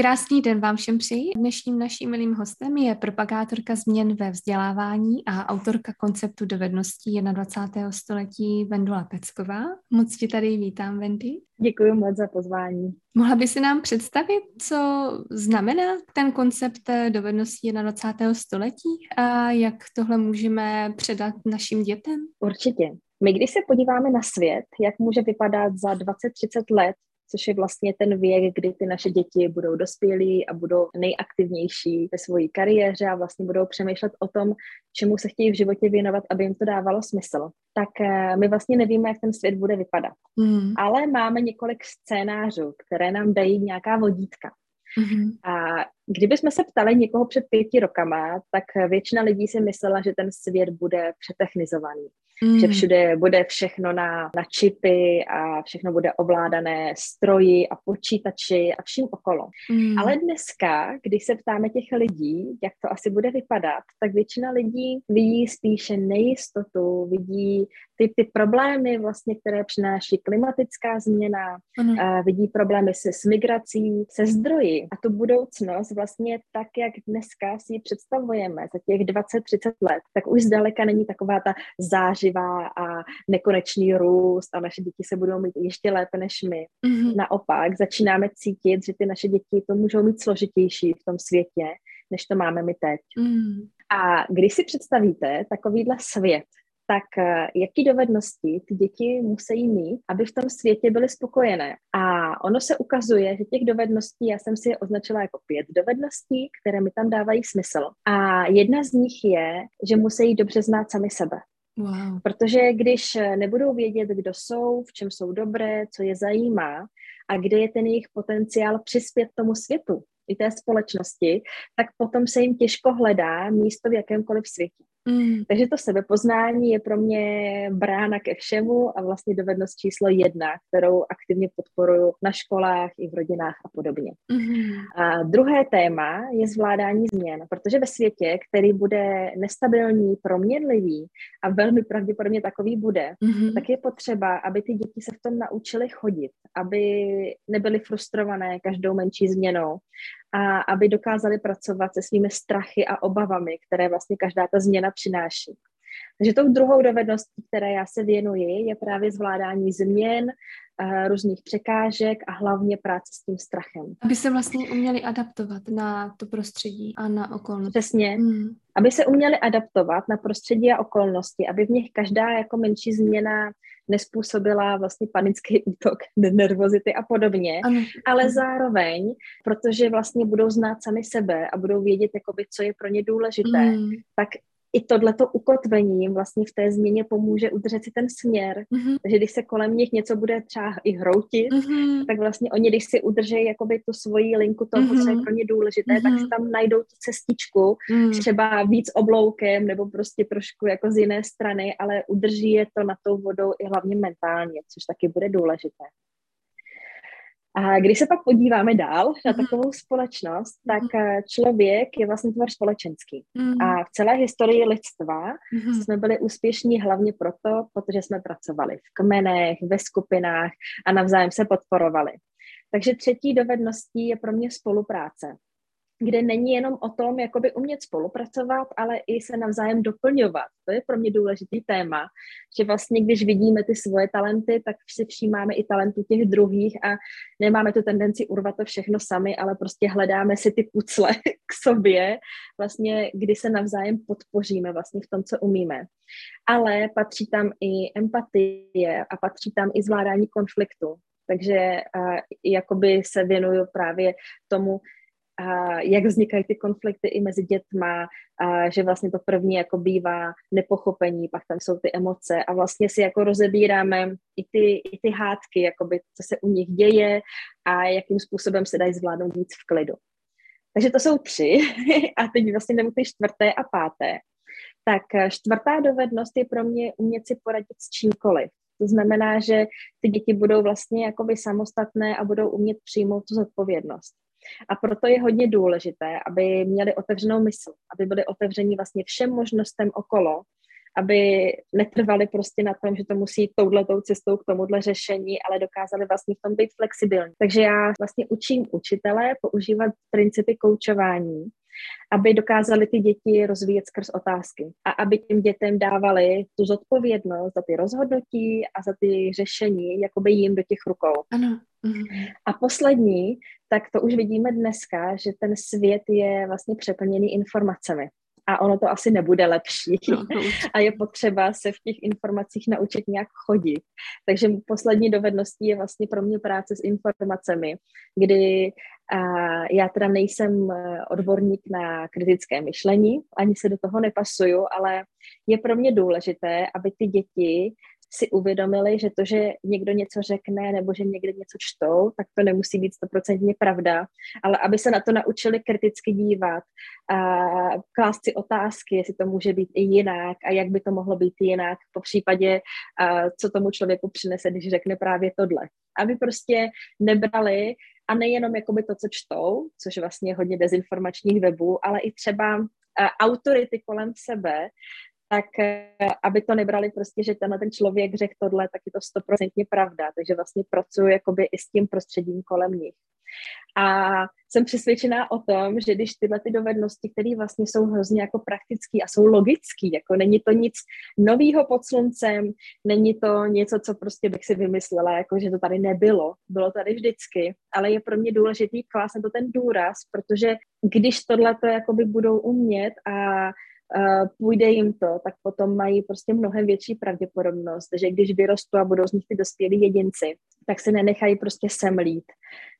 Krásný den vám všem přeji. Dnešním naším milým hostem je propagátorka změn ve vzdělávání a autorka konceptu dovedností 21. století Vendula Pecková. Moc tě tady vítám, Vendy. Děkuji moc za pozvání. Mohla by si nám představit, co znamená ten koncept dovedností 21. století a jak tohle můžeme předat našim dětem? Určitě. My když se podíváme na svět, jak může vypadat za 20-30 let, což je vlastně ten věk, kdy ty naše děti budou dospělí a budou nejaktivnější ve své kariéře a vlastně budou přemýšlet o tom, čemu se chtějí v životě věnovat, aby jim to dávalo smysl. Tak eh, my vlastně nevíme, jak ten svět bude vypadat. Mm. Ale máme několik scénářů, které nám dají nějaká vodítka. Mm-hmm. A kdybychom se ptali někoho před pěti rokama, tak většina lidí si myslela, že ten svět bude přetechnizovaný. Mm. Že všude bude všechno na, na čipy a všechno bude ovládané stroji a počítači a vším okolo. Mm. Ale dneska, když se ptáme těch lidí, jak to asi bude vypadat, tak většina lidí vidí spíše nejistotu, vidí ty, ty problémy, vlastně, které přináší klimatická změna, mm. a vidí problémy se s migrací, se zdroji a tu budoucnost vlastně tak, jak dneska si ji představujeme za těch 20-30 let, tak už zdaleka není taková ta záři živá a nekonečný růst a naše děti se budou mít ještě lépe než my. Mm-hmm. Naopak začínáme cítit, že ty naše děti to můžou mít složitější v tom světě, než to máme my teď. Mm. A když si představíte takovýhle svět, tak eh, jaký dovednosti ty děti musí mít, aby v tom světě byly spokojené. A ono se ukazuje, že těch dovedností, já jsem si je označila jako pět dovedností, které mi tam dávají smysl. A jedna z nich je, že musí dobře znát sami sebe. Wow. Protože když nebudou vědět, kdo jsou, v čem jsou dobré, co je zajímá a kde je ten jejich potenciál přispět tomu světu i té společnosti, tak potom se jim těžko hledá místo v jakémkoliv světě. Mm. Takže to sebepoznání je pro mě brána ke všemu a vlastně dovednost číslo jedna, kterou aktivně podporuji na školách i v rodinách a podobně. Mm. A druhé téma je zvládání změn, protože ve světě, který bude nestabilní, proměnlivý a velmi pravděpodobně takový bude, mm. tak je potřeba, aby ty děti se v tom naučily chodit, aby nebyly frustrované každou menší změnou a aby dokázali pracovat se svými strachy a obavami, které vlastně každá ta změna přináší. Takže tou druhou dovedností, které já se věnuji, je právě zvládání změn, uh, různých překážek a hlavně práce s tím strachem. Aby se vlastně uměli adaptovat na to prostředí a na okolnosti. Přesně. Hmm. Aby se uměli adaptovat na prostředí a okolnosti, aby v nich každá jako menší změna nespůsobila vlastně panický útok, nervozity a podobně, ano. ale zároveň, protože vlastně budou znát sami sebe a budou vědět, jakoby, co je pro ně důležité, mm. tak i tohleto ukotvení jim vlastně v té změně pomůže udržet si ten směr. Mm-hmm. Takže když se kolem nich něco bude třeba i hroutit, mm-hmm. tak vlastně oni, když si udržejí jakoby tu svoji linku toho, mm-hmm. co je mhm. pro ně důležité, mm-hmm. tak si tam najdou tu cestičku, mm-hmm. třeba víc obloukem nebo prostě trošku jako z jiné strany, ale udrží je to na tou vodou i hlavně mentálně, což taky bude důležité. A když se pak podíváme dál na mhm. takovou společnost, tak mhm. eh, člověk je vlastně tvor společenský. Mm. A v celé historii lidstva jsme byli úspěšní hlavně proto, protože jsme pracovali v kmenech, ve skupinách a navzájem se podporovali. Takže třetí dovedností je pro mě spolupráce kde není jenom o tom, jakoby umět spolupracovat, ale i se navzájem doplňovat. To je pro mě důležitý téma, že vlastně, když vidíme ty svoje talenty, tak si přijímáme i talentu těch druhých a nemáme tu tendenci urvat to všechno sami, ale prostě hledáme si ty pucle k sobě, vlastně, kdy se navzájem podpoříme vlastně v tom, co umíme. Ale patří tam i empatie a patří tam i zvládání konfliktu. Takže uh, jakoby se věnuju právě tomu, a jak vznikají ty konflikty i mezi dětma, a že vlastně to první jako bývá nepochopení, pak tam jsou ty emoce a vlastně si jako rozebíráme i ty, i ty hádky, jakoby, co se u nich děje a jakým způsobem se dají zvládnout víc v klidu. Takže to jsou tři a teď vlastně jdeme ty čtvrté a páté. Tak čtvrtá dovednost je pro mě umět si poradit s čímkoliv. To znamená, že ty děti budou vlastně jakoby samostatné a budou umět přijmout tu zodpovědnost. A proto je hodně důležité, aby měli otevřenou mysl, aby byli otevření vlastně všem možnostem okolo, aby netrvali prostě na tom, že to musí jít touhletou cestou k tomuhle řešení, ale dokázali vlastně v tom být flexibilní. Takže já vlastně učím učitele používat principy koučování, aby dokázali ty děti rozvíjet skrz otázky a aby těm dětem dávali tu zodpovědnost za ty rozhodnutí a za ty řešení, jakoby jim do těch rukou. Ano. A poslední, tak to už vidíme dneska, že ten svět je vlastně přeplněný informacemi a ono to asi nebude lepší. No, a je potřeba se v těch informacích naučit nějak chodit. Takže poslední dovedností je vlastně pro mě práce s informacemi, kdy a já teda nejsem eh, odborník na kritické myšlení, ani se do toho nepasuju, ale je pro mě důležité, aby ty děti si uvědomili, že to, že někdo něco řekne nebo že někde něco čtou, tak to nemusí být stoprocentně pravda, ale aby se na to naučili kriticky dívat a klást si otázky, jestli to může být i jinak a jak by to mohlo být jinak, po případě, co tomu člověku přinese, když řekne právě tohle. Aby prostě nebrali a nejenom jakoby to, co čtou, což vlastně je hodně dezinformačních webů, ale i třeba autority kolem sebe, tak eh, aby to nebrali prostě, že tenhle ten člověk řekl tohle, tak je to stoprocentně pravda. Takže vlastně pracuji jakoby i s tím prostředím kolem nich. A jsem přesvědčená o tom, že když tyhle ty dovednosti, které vlastně jsou hrozně jako praktické a jsou logické, jako není to nic novýho pod sluncem, není to něco, co prostě bych si vymyslela, jako že to tady nebylo, bylo tady vždycky, ale je pro mě důležitý klást na to ten důraz, protože když tohle to jakoby budou umět a půjde jim to, tak potom mají prostě mnohem větší pravděpodobnost, že když vyrostou a budou z nich ty dospělí jedinci, tak se nenechají prostě semlít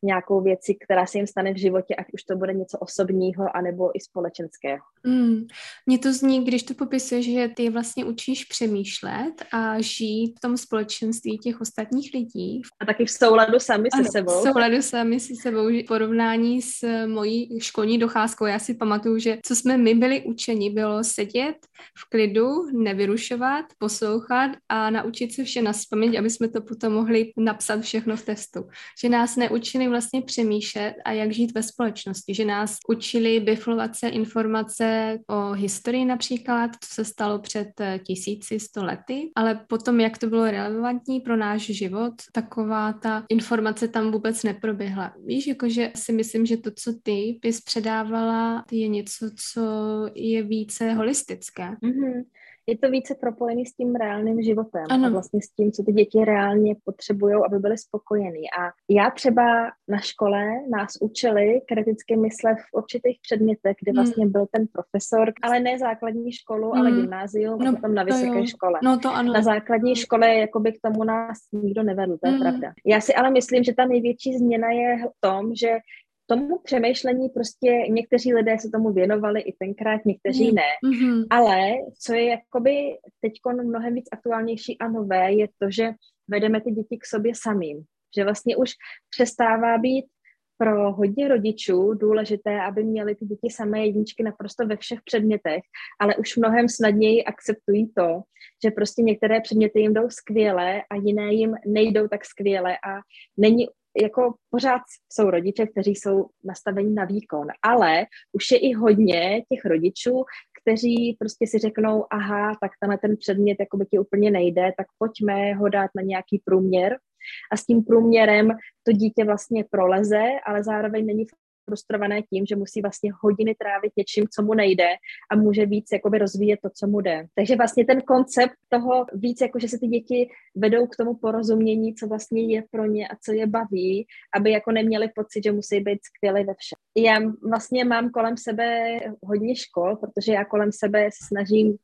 nějakou věci, která se jim stane v životě, ať už to bude něco osobního, anebo i společenského. Mm. Mně to zní, když to popisuješ, že ty vlastně učíš přemýšlet a žít v tom společenství těch ostatních lidí. A taky v souladu sami ano, se sebou. v souladu sami se sebou. V porovnání s mojí školní docházkou, já si pamatuju, že co jsme my byli učeni, bylo sedět v klidu, nevyrušovat, poslouchat a naučit se vše na aby jsme to potom mohli napsat všechno v testu. Že nás neučili vlastně přemýšlet a jak žít ve společnosti, že nás učili biflovat se informace o historii například, co se stalo před eh, tisíci, sto lety, ale potom, jak to bylo relevantní pro náš život, taková ta informace tam vůbec neproběhla. Víš, jakože si myslím, že to, co ty bys předávala, je něco, co je více holistické. Mm-hmm je to více propojený s tím reálným životem ano. a vlastně s tím, co ty děti reálně potřebují, aby byly spokojení. A já třeba na škole nás učili kriticky myslet v určitých předmětech, kde hmm. vlastně byl ten profesor, ale ne základní školu, hmm. ale gymnázium no, a potom na vysoké škole. No to ano. Na základní škole jakoby k tomu nás nikdo nevedl, to je hmm. pravda. Já si ale myslím, že ta největší změna je v tom, že tomu přemýšlení prostě někteří lidé se tomu věnovali i tenkrát, někteří ne. Mm-hmm. Ale co je jakoby teď mnohem víc aktuálnější a nové, je to, že vedeme ty děti k sobě samým. Že vlastně už přestává být pro hodně rodičů důležité, aby měli ty děti samé jedničky naprosto ve všech předmětech, ale už mnohem snadněji akceptují to, že prostě některé předměty jim jdou skvěle a jiné jim nejdou tak skvěle a není jako pořád jsou rodiče, kteří jsou nastaveni na výkon, ale už je i hodně těch rodičů, kteří prostě si řeknou, aha, tak tenhle ten předmět jako by ti úplně nejde, tak pojďme ho dát na nějaký průměr. A s tím průměrem to dítě vlastně proleze, ale zároveň není frustrované tím, že musí vlastně hodiny trávit něčím, co mu nejde a může víc jakoby rozvíjet to, co mu jde. Takže vlastně ten koncept toho víc, jako že se ty děti vedou k tomu porozumění, co vlastně je pro ně a co je baví, aby jako neměli pocit, že musí být skvělý ve všem. Já vlastně mám kolem sebe hodně škol, protože já kolem sebe se snažím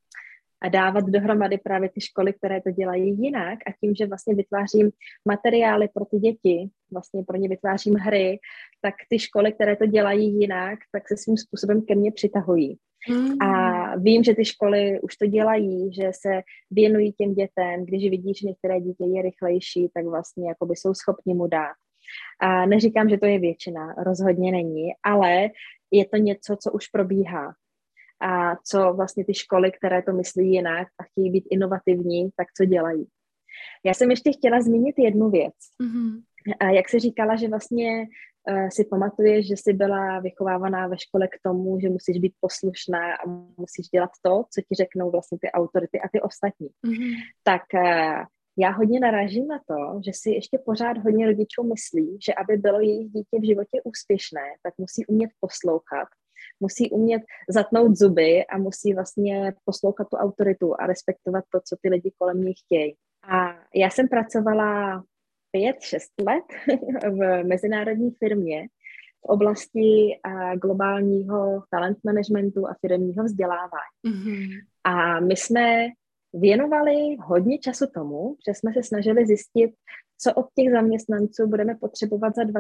a dávat dohromady právě ty školy, které to dělají jinak a tím, že vlastně vytvářím materiály pro ty děti, vlastně pro ně vytvářím hry, tak ty školy, které to dělají jinak, tak se svým způsobem ke mně přitahují. Mm. A vím, že ty školy už to dělají, že se věnují těm dětem, když vidí, že některé dítě je rychlejší, tak vlastně jakoby jsou schopni mu dát. A neříkám, že to je většina, rozhodně není, ale je to něco, co už probíhá. A co vlastně ty školy, které to myslí jinak a chtějí být inovativní, tak co dělají. Já jsem ještě chtěla zmínit jednu věc. Mm-hmm. A jak se říkala, že vlastně uh, si pamatuješ, že jsi byla vychovávaná ve škole k tomu, že musíš být poslušná a musíš dělat to, co ti řeknou vlastně ty autority a ty ostatní. Mm-hmm. Tak uh, já hodně narážím na to, že si ještě pořád hodně rodičů myslí, že aby bylo jejich dítě v životě úspěšné, tak musí umět poslouchat, musí umět zatnout zuby a musí vlastně poslouchat tu autoritu a respektovat to, co ty lidi kolem nich chtějí. A já jsem pracovala pět, šest let v mezinárodní firmě v oblasti globálního talent managementu a firmního vzdělávání. Mm-hmm. A my jsme věnovali hodně času tomu, že jsme se snažili zjistit, co od těch zaměstnanců budeme potřebovat za 20-30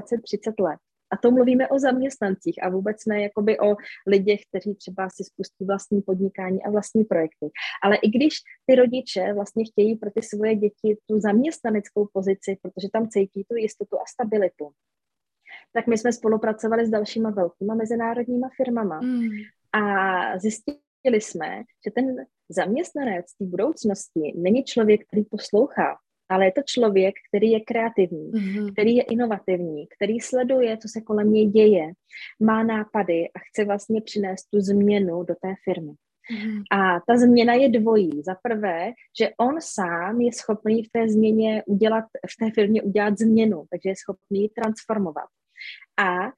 let. A to mluvíme o zaměstnancích a vůbec ne jakoby o lidech, kteří třeba si spustí vlastní podnikání a vlastní projekty. Ale i když ty rodiče vlastně chtějí pro ty svoje děti tu zaměstnaneckou pozici, protože tam cítí tu jistotu a stabilitu, tak my jsme spolupracovali s dalšíma velkýma mezinárodníma firmama mm. a zjistili jsme, že ten zaměstnanec té budoucnosti není člověk, který poslouchá, ale je to člověk, který je kreativní, mm-hmm. který je inovativní, který sleduje, co se kolem něj děje, má nápady a chce vlastně přinést tu změnu do té firmy. Mm-hmm. A ta změna je dvojí. Za prvé, že on sám je schopný v té změně udělat, v té firmě udělat změnu, takže je schopný ji transformovat. A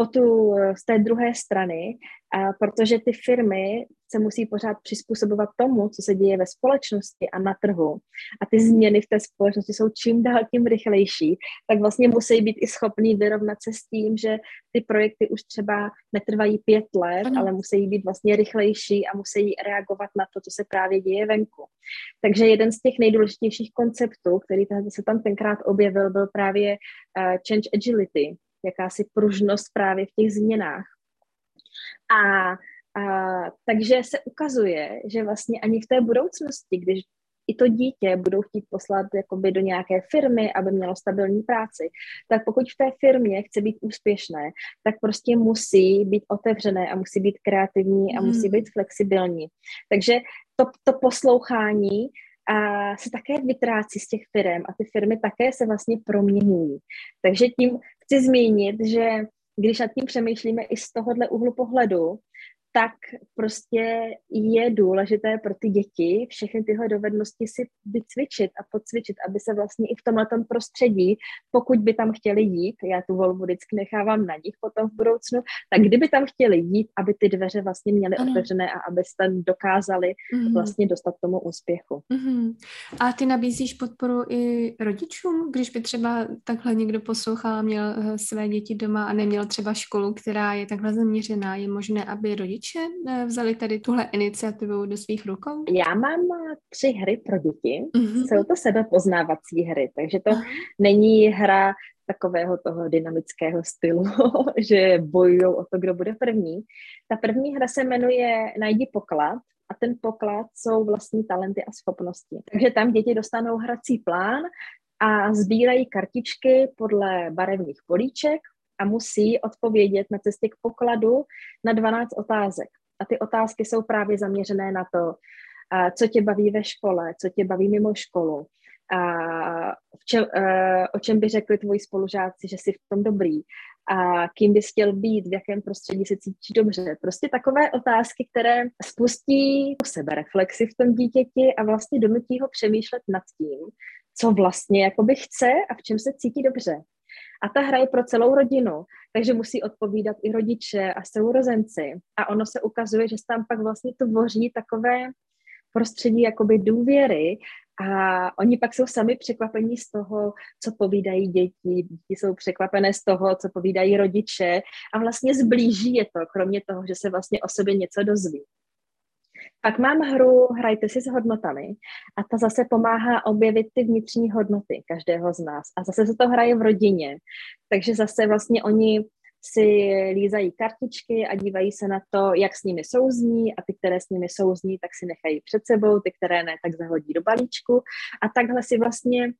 po tu, z té druhé strany, a protože ty firmy se musí pořád přizpůsobovat tomu, co se děje ve společnosti a na trhu. A ty změny v té společnosti jsou čím dál tím rychlejší, tak vlastně musí být i schopný vyrovnat se s tím, že ty projekty už třeba netrvají pět let, ano. ale musí být vlastně rychlejší a musí reagovat na to, co se právě děje venku. Takže jeden z těch nejdůležitějších konceptů, který se tam tenkrát objevil, byl právě uh, change agility, jakási pružnost právě v těch změnách. A, a takže se ukazuje, že vlastně ani v té budoucnosti, když i to dítě budou chtít poslat jakoby do nějaké firmy, aby mělo stabilní práci, tak pokud v té firmě chce být úspěšné, tak prostě musí být otevřené a musí být kreativní a musí hmm. být flexibilní. Takže to, to poslouchání a se také vytrácí z těch firm a ty firmy také se vlastně proměňují. Takže tím chci zmínit, že když nad tím přemýšlíme i z tohohle úhlu pohledu, tak prostě je důležité pro ty děti všechny tyhle dovednosti si vycvičit a podcvičit, aby se vlastně i v tomhle prostředí, pokud by tam chtěli jít, já tu volbu vždycky nechávám na nich potom v budoucnu, tak kdyby tam chtěli jít, aby ty dveře vlastně měly ano. otevřené a aby se dokázali mm-hmm. vlastně dostat tomu úspěchu. Mm-hmm. A ty nabízíš podporu i rodičům, když by třeba takhle někdo poslouchal a měl eh, své děti doma a neměl třeba školu, která je takhle zaměřená, je možné, aby rodič rodiče eh, vzali tady tuhle iniciativu do svých rukou? Já mám eh, tři hry pro děti. Mm-hmm. Jsou to sebepoznávací hry, takže to uh-huh. není hra takového toho dynamického stylu, že bojují o to, kdo bude první. Ta první hra se jmenuje Najdi poklad a ten poklad jsou vlastní talenty a schopnosti. Takže tam děti dostanou hrací plán a sbírají kartičky podle barevných políček, a musí odpovědět na cestě k pokladu na 12 otázek. A ty otázky jsou právě zaměřené na to, co tě baví ve škole, co tě baví mimo školu, a v čem, o čem by řekli tvoji spolužáci, že jsi v tom dobrý, a kým bys chtěl být, v jakém prostředí se cítíš dobře. Prostě takové otázky, které spustí sebereflexi v tom dítěti a vlastně donutí ho přemýšlet nad tím, co vlastně jakoby chce a v čem se cítí dobře. A ta hra je pro celou rodinu, takže musí odpovídat i rodiče a sourozenci. A ono se ukazuje, že se tam pak vlastně tvoří takové prostředí jakoby důvěry a oni pak jsou sami překvapení z toho, co povídají děti, děti jsou překvapené z toho, co povídají rodiče a vlastně zblíží je to, kromě toho, že se vlastně o sobě něco dozví. Pak mám hru Hrajte si s hodnotami a ta zase pomáhá objevit ty vnitřní hodnoty každého z nás. A zase se to hraje v rodině, takže zase vlastně oni si lízají kartičky a dívají se na to, jak s nimi souzní. A ty, které s nimi souzní, tak si nechají před sebou, ty, které ne, tak zahodí do balíčku. A takhle si vlastně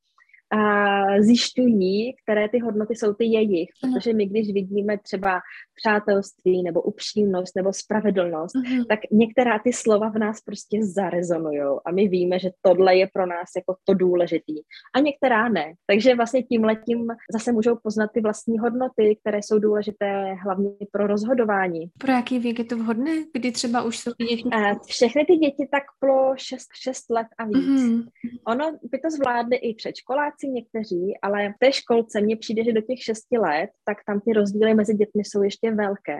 a zjišťují, které ty hodnoty jsou ty jejich, protože my, když vidíme třeba přátelství nebo upřímnost nebo spravedlnost, uh-huh. tak některá ty slova v nás prostě zarezonují a my víme, že tohle je pro nás jako to důležitý a některá ne. Takže vlastně tím letím zase můžou poznat ty vlastní hodnoty, které jsou důležité hlavně pro rozhodování. Pro jaký věk je to vhodné, kdy třeba už jsou děti? A všechny ty děti tak pro 6, 6 let a víc. Uh-huh. Ono by to zvládly i předškoláci někteří, ale v té školce mně přijde, že do těch 6 let, tak tam ty rozdíly mezi dětmi jsou ještě velké.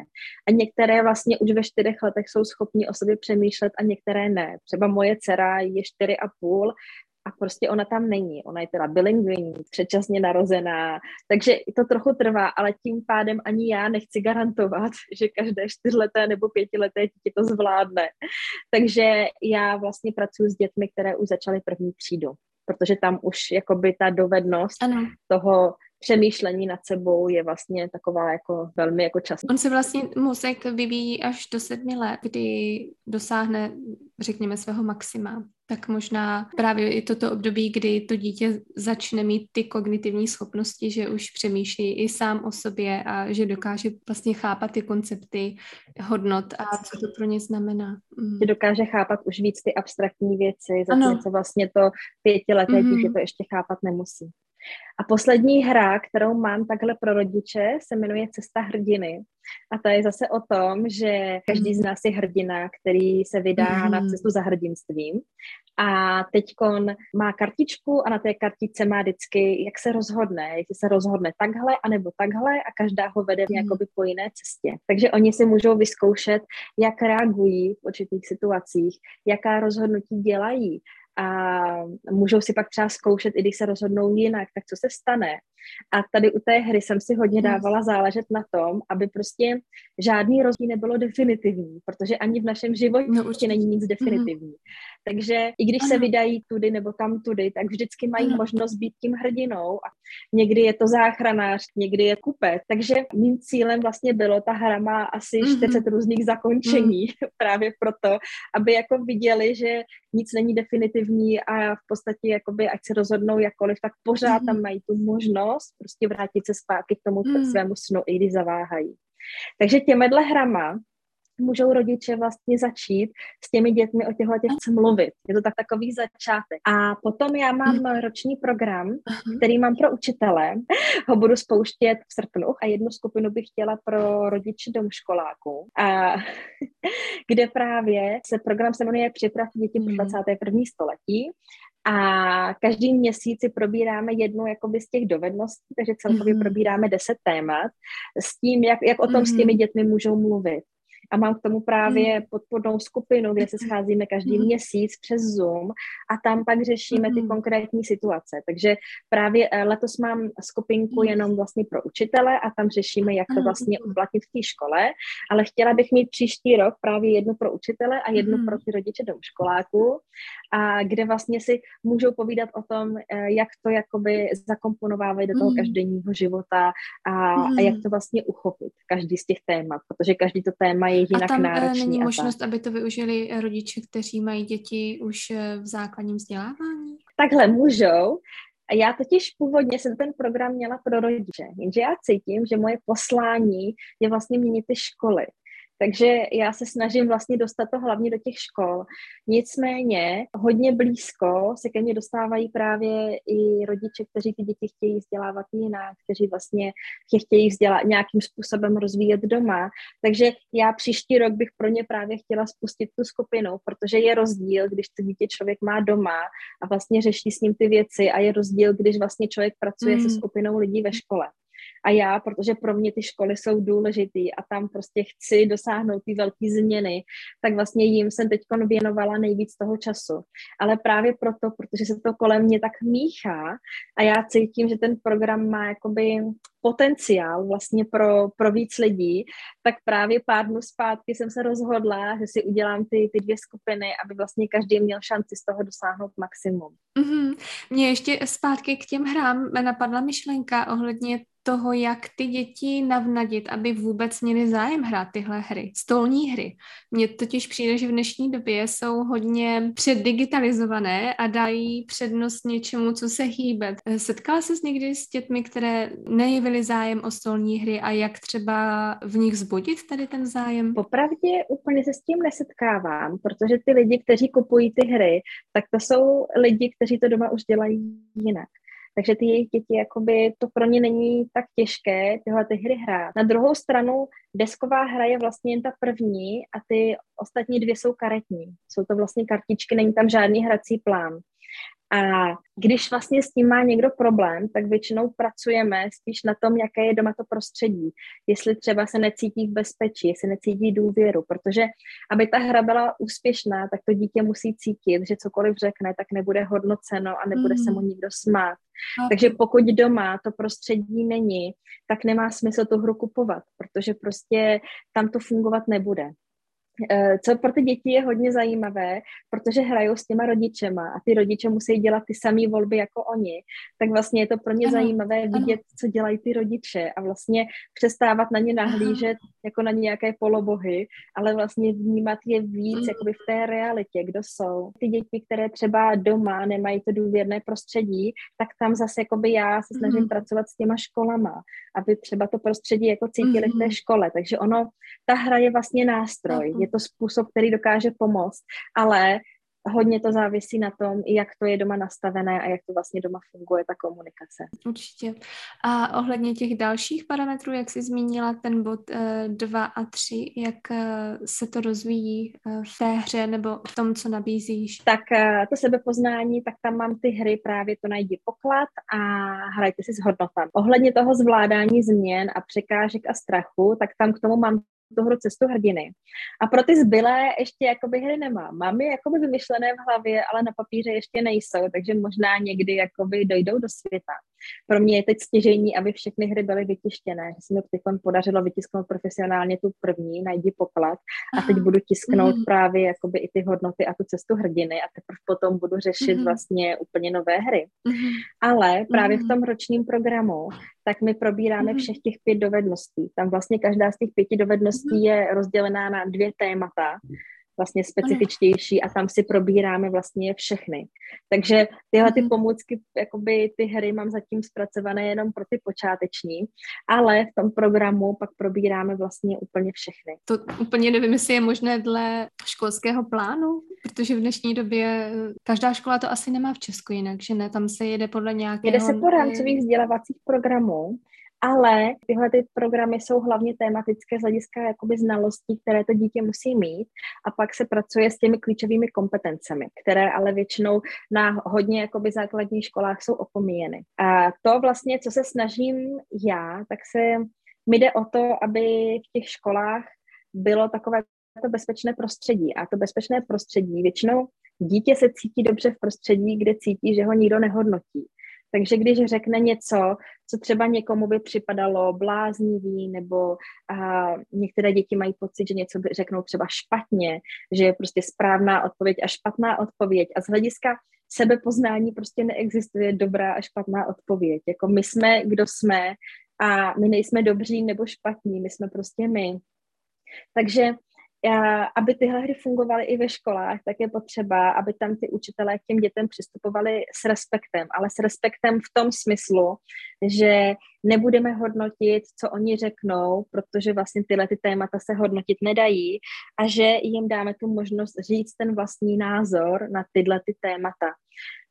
A některé vlastně už ve čtyřech letech jsou schopni o sobě přemýšlet a některé ne. Třeba moje dcera je čtyři a půl a prostě ona tam není. Ona je teda bilingvní, předčasně narozená, takže to trochu trvá, ale tím pádem ani já nechci garantovat, že každé čtyřleté nebo pětileté dítě to zvládne. Takže já vlastně pracuji s dětmi, které už začaly první třídu, protože tam už jakoby ta dovednost ano. toho přemýšlení nad sebou je vlastně taková jako velmi jako čas. On se vlastně mozek vyvíjí až do sedmi let, kdy dosáhne, řekněme, svého maxima. Tak možná právě i toto období, kdy to dítě začne mít ty kognitivní schopnosti, že už přemýšlí i sám o sobě a že dokáže vlastně chápat ty koncepty hodnot a co to pro ně znamená. Mm. Že dokáže chápat už víc ty abstraktní věci, zatímco vlastně to pětileté mm-hmm. dítě to ještě chápat nemusí. A poslední hra, kterou mám takhle pro rodiče, se jmenuje Cesta hrdiny. A to je zase o tom, že každý z nás je hrdina, který se vydá mm. na cestu za hrdinstvím. A teďkon má kartičku a na té kartičce má vždycky, jak se rozhodne, jestli se rozhodne takhle anebo takhle a každá ho vede v nějakoby po jiné cestě. Takže oni si můžou vyzkoušet, jak reagují v určitých situacích, jaká rozhodnutí dělají, a můžou si pak třeba zkoušet, i když se rozhodnou jinak, tak co se stane. A tady u té hry jsem si hodně hmm. dávala záležet na tom, aby prostě žádný rozdíl nebylo definitivní, protože ani v našem životě no, určitě není nic definitivní. Mm. Takže i když ano. se vydají tudy nebo tam tudy, tak vždycky mají ano. možnost být tím hrdinou. A někdy je to záchranář, někdy je kupec. Takže mým cílem vlastně bylo, ta hra má asi mm-hmm. 40 různých zakončení mm. právě proto, aby jako viděli, že nic není definitivní a v podstatě jakoby, ať se rozhodnou jakkoliv, tak pořád mm. tam mají tu možnost prostě vrátit se zpátky k tomu mm. svému snu, i když zaváhají. Takže těmihle hrama můžou rodiče vlastně začít s těmi dětmi o těchto těch mluvit. Je to tak takový začátek. A potom já mám mhm. roční program, který mám pro učitele. Ho budu spouštět v srpnu a jednu skupinu bych chtěla pro rodiče domškoláků. A kde právě se program se jmenuje Připrav děti pro 21. Mhm. století a každý měsíc si probíráme jednu jakoby z těch dovedností, takže celkově mm-hmm. probíráme deset témat s tím, jak, jak o tom mm-hmm. s těmi dětmi můžou mluvit a mám k tomu právě hmm. podpornou skupinu, kde se hmm. scházíme každý hmm. měsíc přes Zoom a tam pak řešíme ty konkrétní situace. Takže právě eh, letos mám skupinku jenom vlastně pro učitele a tam řešíme, jak to vlastně uplatnit v té škole, ale chtěla bych mít příští rok právě jednu pro učitele a jednu pro ty rodiče do školáků a kde vlastně si můžou povídat o tom, eh, jak to jakoby zakomponovávají do toho každodenního života a, a jak to vlastně uchopit, každý z těch témat, protože každý to téma je jinak a tam eh, náročný. není možnost, tak. aby to využili rodiče, kteří mají děti už eh, v základním vzdělávání? Takhle můžou. Já totiž původně jsem ten program měla pro rodiče, jenže já cítím, že moje poslání je vlastně měnit ty školy. Takže já se snažím vlastně dostat to hlavně do těch škol. Nicméně hodně blízko se ke mně dostávají právě i rodiče, kteří ty děti chtějí vzdělávat jinak, kteří vlastně je chtějí vzdělat nějakým způsobem rozvíjet doma. Takže já příští rok bych pro ně právě chtěla spustit tu skupinu, protože je rozdíl, když to dítě člověk má doma a vlastně řeší s ním ty věci a je rozdíl, když vlastně člověk pracuje mm. se skupinou lidí ve škole. A já, protože pro mě ty školy jsou důležitý a tam prostě chci dosáhnout ty velké změny, tak vlastně jim jsem teď věnovala nejvíc toho času. Ale právě proto, protože se to kolem mě tak míchá a já cítím, že ten program má jakoby potenciál vlastně pro, pro víc lidí, tak právě pár dnů zpátky jsem se rozhodla, že si udělám ty, ty dvě skupiny, aby vlastně každý měl šanci z toho dosáhnout maximum. Mm-hmm. Mně ještě zpátky k těm hrám napadla myšlenka ohledně toho, jak ty děti navnadit, aby vůbec měli zájem hrát tyhle hry, stolní hry. Mně totiž přijde, že v dnešní době jsou hodně předdigitalizované a dají přednost něčemu, co se hýbe. Setkala se někdy s dětmi, které nejevily zájem o stolní hry a jak třeba v nich zbudit tady ten zájem? Popravdě úplně se s tím nesetkávám, protože ty lidi, kteří kupují ty hry, tak to jsou lidi, kteří to doma už dělají jinak. Takže ty jejich děti, jakoby, to pro ně není tak těžké tyhle ty hry hrát. Na druhou stranu, desková hra je vlastně jen ta první a ty ostatní dvě jsou karetní. Jsou to vlastně kartičky, není tam žádný hrací plán. A když vlastně s tím má někdo problém, tak většinou pracujeme spíš na tom, jaké je doma to prostředí. Jestli třeba se necítí v bezpečí, jestli necítí důvěru, protože aby ta hra byla úspěšná, tak to dítě musí cítit, že cokoliv řekne, tak nebude hodnoceno a nebude mm. se mu nikdo smát. Okay. Takže pokud doma to prostředí není, tak nemá smysl tu hru kupovat, protože prostě tam to fungovat nebude. Eh, co pro ty děti je hodně zajímavé, protože hrajou s těma rodičema a ty rodiče musí dělat ty samé volby jako oni, tak vlastně je to pro ně ano, zajímavé vidět, ano. co dělají ty rodiče a vlastně přestávat na ně nahlížet Aha. jako na nějaké polobohy, ale vlastně vnímat je víc mm. jakoby v té realitě, kdo jsou. Ty děti, které třeba doma nemají to důvěrné prostředí, tak tam zase jakoby já se snažím mm. pracovat s těma školama, aby třeba to prostředí jako cítili mm. v té mm-hmm. škole. Takže ono, ta hra je vlastně nástroj, je to způsob, který dokáže pomoct, ale hodně to závisí na tom, jak to je doma nastavené a jak to vlastně doma funguje, ta komunikace. Určitě. A ohledně těch dalších parametrů, jak jsi zmínila ten bod 2 uh, a 3, jak uh, se to rozvíjí uh, v té hře nebo v tom, co nabízíš? Tak to sebepoznání, tak tam mám ty hry právě to najdi poklad a hrajte si s hodnotami. Ohledně toho zvládání změn a překážek a strachu, tak tam k tomu mám tu hru Cestu hrdiny. A pro ty zbylé ještě jakoby hry nemám. Mám je jakoby vymyšlené v hlavě, ale na papíře ještě nejsou, takže možná někdy jakoby dojdou do světa. Pro mě je teď stěžení, aby všechny hry byly vytištěné. Že se mi teď podařilo vytisknout profesionálně tu první, najdi poklad a teď budu tisknout mm. právě jakoby i ty hodnoty a tu cestu hrdiny a teprve potom budu řešit mm. vlastně úplně nové hry. Mm. Ale právě mm. v tom ročním programu tak my probíráme všech těch pět dovedností. Tam vlastně každá z těch pěti dovedností je rozdělená na dvě témata vlastně specifičtější a tam si probíráme vlastně všechny. Takže tyhle ty mhm. pomůcky, jakoby ty hry mám zatím zpracované jenom pro ty počáteční, ale v tom programu pak probíráme vlastně úplně všechny. To úplně nevím, jestli je možné dle školského plánu, protože v dnešní době každá škola to asi nemá v Česku jinak, že ne? Tam se jede podle nějakého... Jede se po rámcových vzdělávacích programů, ale tyhle ty programy jsou hlavně tematické z hlediska jakoby znalostí, které to dítě musí mít a pak se pracuje s těmi klíčovými kompetencemi, které ale většinou na hodně jakoby základních školách jsou opomíjeny. A to vlastně, co se snažím já, tak se mi jde o to, aby v těch školách bylo takové to bezpečné prostředí. A to bezpečné prostředí většinou dítě se cítí dobře v prostředí, kde cítí, že ho nikdo nehodnotí. Takže když řekne něco, co třeba někomu by připadalo bláznivý, nebo a, některé děti mají pocit, že něco by řeknou třeba špatně, že je prostě správná odpověď a špatná odpověď. A z hlediska sebepoznání prostě neexistuje dobrá a špatná odpověď. Jako my jsme, kdo jsme a my nejsme dobří nebo špatní, my jsme prostě my. Takže aby tyhle hry fungovaly i ve školách, tak je potřeba, aby tam ty učitelé k těm dětem přistupovali s respektem, ale s respektem v tom smyslu, že nebudeme hodnotit, co oni řeknou, protože vlastně tyhle ty témata se hodnotit nedají a že jim dáme tu možnost říct ten vlastní názor na tyhle ty témata.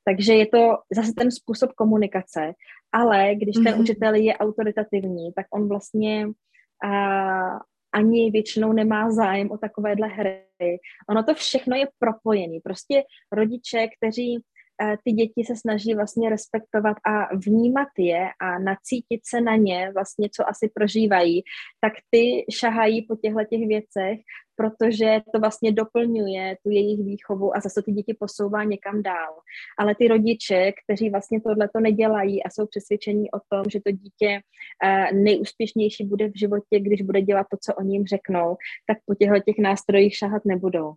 Takže je to zase ten způsob komunikace, ale když ten mm-hmm. učitel je autoritativní, tak on vlastně a, ani většinou nemá zájem o takovéhle hry. Ono to všechno je propojené. Prostě rodiče, kteří ty děti se snaží vlastně respektovat a vnímat je a nacítit se na ně, vlastně co asi prožívají, tak ty šahají po těchto těch věcech protože to vlastně doplňuje tu jejich výchovu a zase ty děti posouvá někam dál. Ale ty rodiče, kteří vlastně tohle to nedělají a jsou přesvědčení o tom, že to dítě eh, nejúspěšnější bude v životě, když bude dělat to, co oni jim řeknou, tak po těchto těch nástrojích šahat nebudou.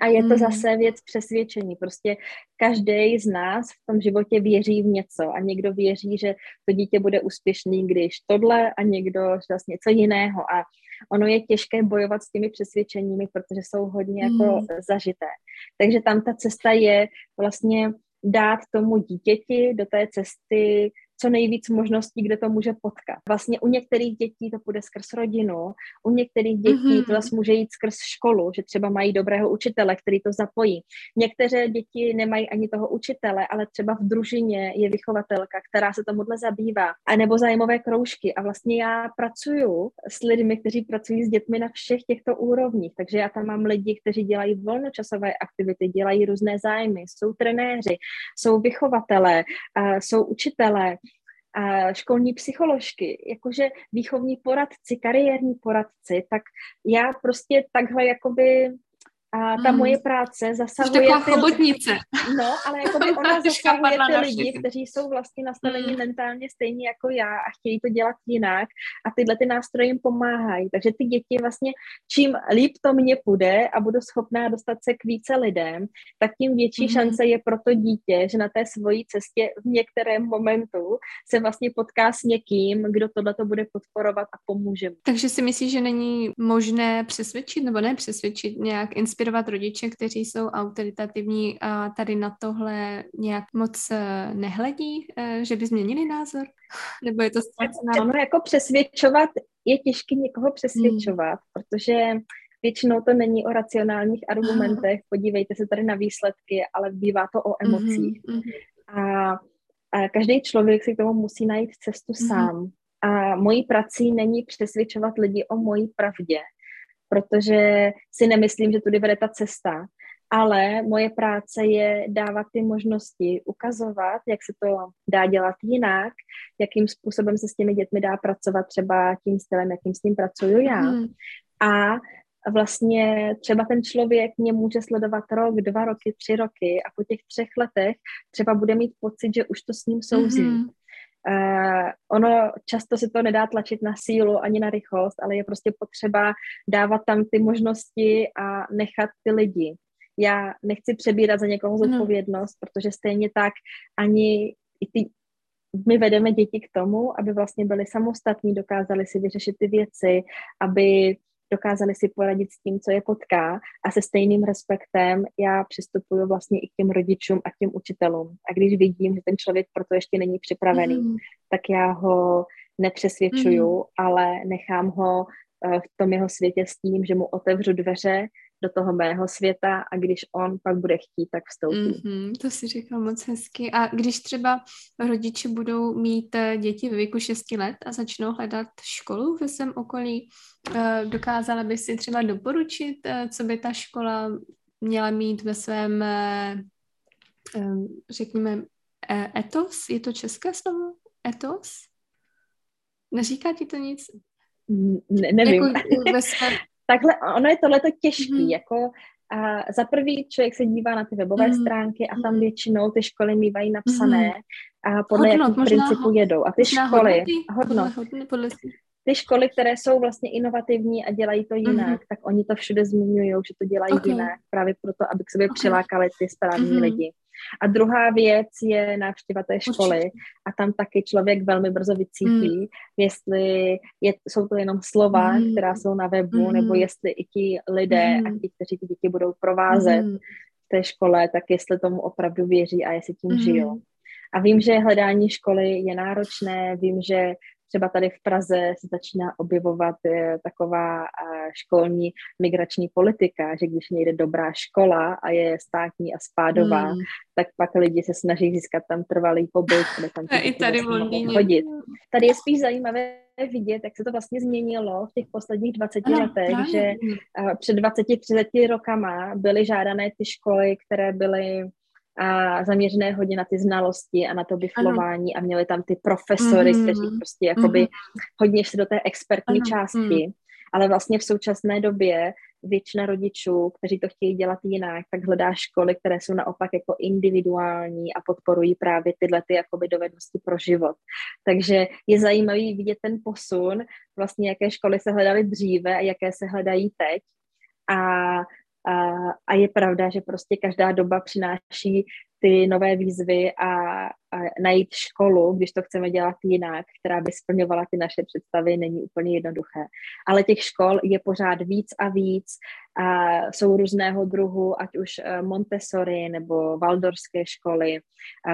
A je to mm. zase věc přesvědčení. Prostě každý z nás v tom životě věří v něco a někdo věří, že to dítě bude úspěšný, když tohle a někdo zase něco jiného. A ono je těžké bojovat s těmi přesvědčeními, protože jsou hodně jako mm. zažité. Takže tam ta cesta je vlastně dát tomu dítěti do té cesty co nejvíc možností, kde to může potkat. Vlastně u některých dětí to půjde skrz rodinu, u některých dětí mm-hmm. to zase může jít skrz školu, že třeba mají dobrého učitele, který to zapojí. Některé děti nemají ani toho učitele, ale třeba v družině je vychovatelka, která se tomuhle zabývá, a nebo zájmové kroužky. A vlastně já pracuju s lidmi, kteří pracují s dětmi na všech těchto úrovních. Takže já tam mám lidi, kteří dělají volnočasové aktivity, dělají různé zájmy, jsou trenéři, jsou vychovatelé, jsou učitelé, školní psycholožky, jakože výchovní poradci, kariérní poradci, tak já prostě takhle jakoby a ta hmm. moje práce zasahuje... Jsi ty... chobotnice. No, ale jako by ona zasahuje ty lidi, kteří jsou vlastně nastaveni hmm. mentálně stejně jako já a chtějí to dělat jinak a tyhle ty nástroje jim pomáhají. Takže ty děti vlastně, čím líp to mně půjde a budu schopná dostat se k více lidem, tak tím větší hmm. šance je pro to dítě, že na té svojí cestě v některém momentu se vlastně potká s někým, kdo tohle to bude podporovat a pomůže Takže si myslíš, že není možné přesvědčit nebo ne přesvědčit nějak inspirovat inspirovat rodiče, kteří jsou autoritativní a tady na tohle nějak moc eh, nehledí, eh, že by změnili názor? Nebo je to ztracená? Ono jako přesvědčovat, je těžké někoho přesvědčovat, hmm. protože většinou to není o racionálních argumentech, podívejte se tady na výsledky, ale bývá to o emocích. Mm-hmm. A, a každý člověk si k tomu musí najít cestu mm-hmm. sám. A mojí prací není přesvědčovat lidi o mojí pravdě, protože si nemyslím, že tudy vede ta cesta. Ale moje práce je dávat ty možnosti, ukazovat, jak se to dá dělat jinak, jakým způsobem se s těmi dětmi dá pracovat třeba tím stylem, jakým s ním pracuju já. Mm. A vlastně třeba ten člověk mě může sledovat rok, dva roky, tři roky a po těch třech letech třeba bude mít pocit, že už to s ním souzí. Mm-hmm. Uh, ono často se to nedá tlačit na sílu ani na rychlost, ale je prostě potřeba dávat tam ty možnosti a nechat ty lidi. Já nechci přebírat za někoho mhm. zodpovědnost, hmm. protože stejně tak ani i ty, my vedeme děti k tomu, aby vlastně byli samostatní, dokázali si vyřešit ty věci, aby dokázali si poradit s tím, co je potká a se stejným respektem já přistupuju vlastně i k těm rodičům a k těm učitelům. A když vidím, že ten člověk proto ještě není připravený, mm. tak já ho nepřesvědčuju, mm. ale nechám ho eh, v tom jeho světě s tím, že mu otevřu dveře do toho mého světa a když on pak bude chtít, tak vstoupí. Mm-hmm, to si říkal moc hezky. A když třeba rodiče budou mít eh, děti ve věku 6 let a začnou hledat školu ve svém okolí, eh, dokázala by si třeba doporučit, eh, co by ta škola měla mít ve svém, řekněme, etos? Je to české slovo? Etos? Neříká ti to nic? Ne, nevím. Jako ve svém, takhle, ono je tohleto těžký, mm. jako a za prvý člověk se dívá na ty webové mm. stránky a tam většinou ty školy mývají napsané mm. a podle hodnot, jakých principů ho, jedou. A ty školy, hodno, hodno, podle ty školy, které jsou vlastně inovativní a dělají to jinak, mm-hmm. tak oni to všude zmiňují, že to dělají okay. jinak, právě proto, aby k sobě okay. přilákali ty správní mm-hmm. lidi. A druhá věc je návštěva té školy Určitě. a tam taky člověk velmi brzo vycítí, mm. jestli je, jsou to jenom slova, mm. která jsou na webu, mm. nebo jestli i ti lidé mm. a ti, kteří ty děti budou provázet mm. v té škole, tak jestli tomu opravdu věří a jestli tím mm. žijou. A vím, že hledání školy je náročné, vím, že třeba tady v Praze se začíná objevovat eh, taková eh, školní migrační politika, že když někde dobrá škola a je státní a spádová, mm. tak pak lidi se snaží získat tam trvalý pobyt, kde tam I tady chodit. Tady je spíš zajímavé vidět, jak se to vlastně změnilo v těch posledních 20 ano, letech, právě. že uh, před 20-30 rokama byly žádané ty školy, které byly a zaměřené hodně na ty znalosti a na to biflování ano. a měli tam ty profesory, mm-hmm. kteří prostě jakoby mm-hmm. hodně šli do té expertní ano. části, mm. ale vlastně v současné době většina rodičů, kteří to chtějí dělat jinak, tak hledá školy, které jsou naopak jako individuální a podporují právě tyhle ty jakoby dovednosti pro život. Takže je zajímavý vidět ten posun, vlastně jaké školy se hledaly dříve a jaké se hledají teď. A A, a je pravda, že prostě každá doba přináší ty nové výzvy a, najít školu, když to chceme dělat jinak, která by splňovala ty naše představy, není úplně jednoduché. Ale těch škol je pořád víc a víc a jsou různého druhu, ať už eh, Montessori nebo Waldorské školy,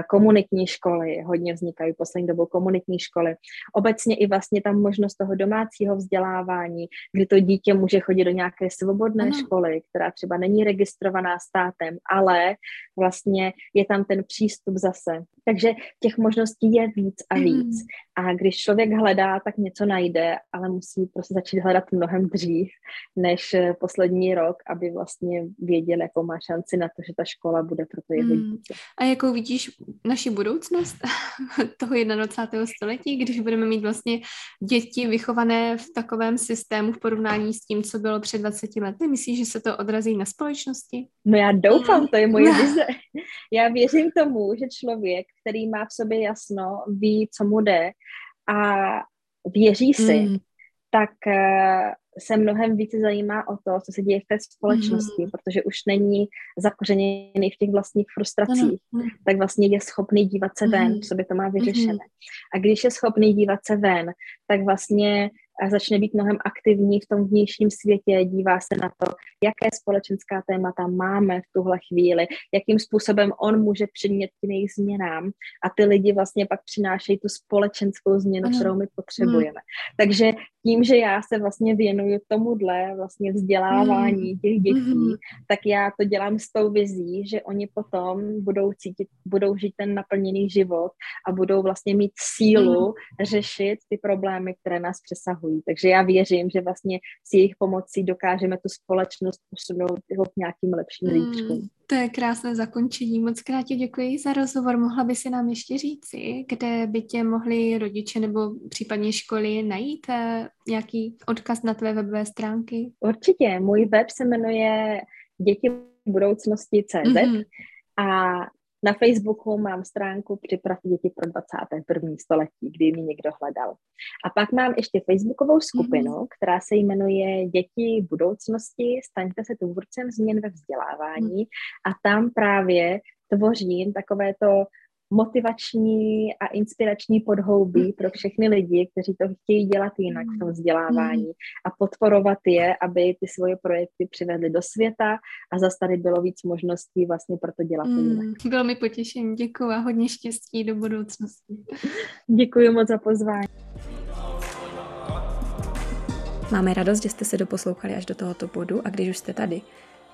komunitní školy, hodně vznikají poslední dobou komunitní školy. Obecně i vlastně tam možnost toho domácího vzdělávání, kdy to dítě může chodit do nějaké svobodné ano. školy, která třeba není registrovaná státem, ale vlastně je tam ten přístup zase. Takže těch možností je víc a mhm. víc. A když člověk hledá, tak něco najde, ale musí prostě začít hledat mnohem dřív, než eh, poslední rok, aby vlastně věděl, jakou má šanci na to, že ta škola bude pro to jeho mm. dítě. A jakou vidíš naši budoucnost toho 21. století, když budeme mít vlastně děti vychované v takovém systému v porovnání s tím, co bylo před 20 lety? Myslíš, že se to odrazí na společnosti? No já doufám, to je moje vize. Já věřím tomu, že člověk, který má v sobě jasno, ví, co mu jde a věří si, mm. tak uh, se mnohem více zajímá o to, co se děje v té společnosti, mm. protože už není zakořeněný v těch vlastních frustracích, mm. tak vlastně je schopný dívat se ven, mm. sobě to má vyřešené. Mm. A když je schopný dívat se ven, tak vlastně začne být mnohem aktivní v tom vnějším světě, dívá se na to, jaké společenská témata máme v tuhle chvíli, jakým způsobem on může přimět k jejich změnám a ty lidi vlastně pak přinášejí tu společenskou změnu, ano. kterou my potřebujeme. Hmm. Takže tím, že já se vlastně věnuju tomuhle vlastně vzdělávání hmm. těch dětí, hmm. tak já to dělám s tou vizí, že oni potom budou cítit, budou žít ten naplněný život a budou vlastně mít sílu hmm. řešit ty problémy, které nás přesahují fungují. Takže já věřím, že vlastně s jejich pomocí dokážeme tu společnost posunout k nějakým lepším hmm, To je krásné zakončení. Moc krát ti děkuji za rozhovor. Mohla by si nám ještě říci, kde by tě mohli rodiče nebo případně školy najít eh, nějaký odkaz na tvé webové stránky? Určitě. Můj web se jmenuje děti budoucnosti CZ mm-hmm. a na Facebooku mám stránku Připravte děti pro 21. století, kdy mi někdo hledal. A pak mám ještě Facebookovou skupinu, mm-hmm. která se jmenuje Děti budoucnosti, staňte se tvůrcem změn ve vzdělávání. Mm-hmm. A tam právě tvořím takovéto motivační a inspirační podhoubí mm. pro všechny lidi, kteří to chtějí dělat jinak v tom mm. vzdělávání mm. a podporovat je, aby ty svoje projekty přivedly do světa a zase tady bylo víc možností vlastně pro to dělat jinak. Bylo mi potěšení, děkuji a hodně štěstí do budoucnosti. Děkuji moc za pozvání. Máme radost, že jste se doposlouchali až do tohoto bodu a když už jste tady,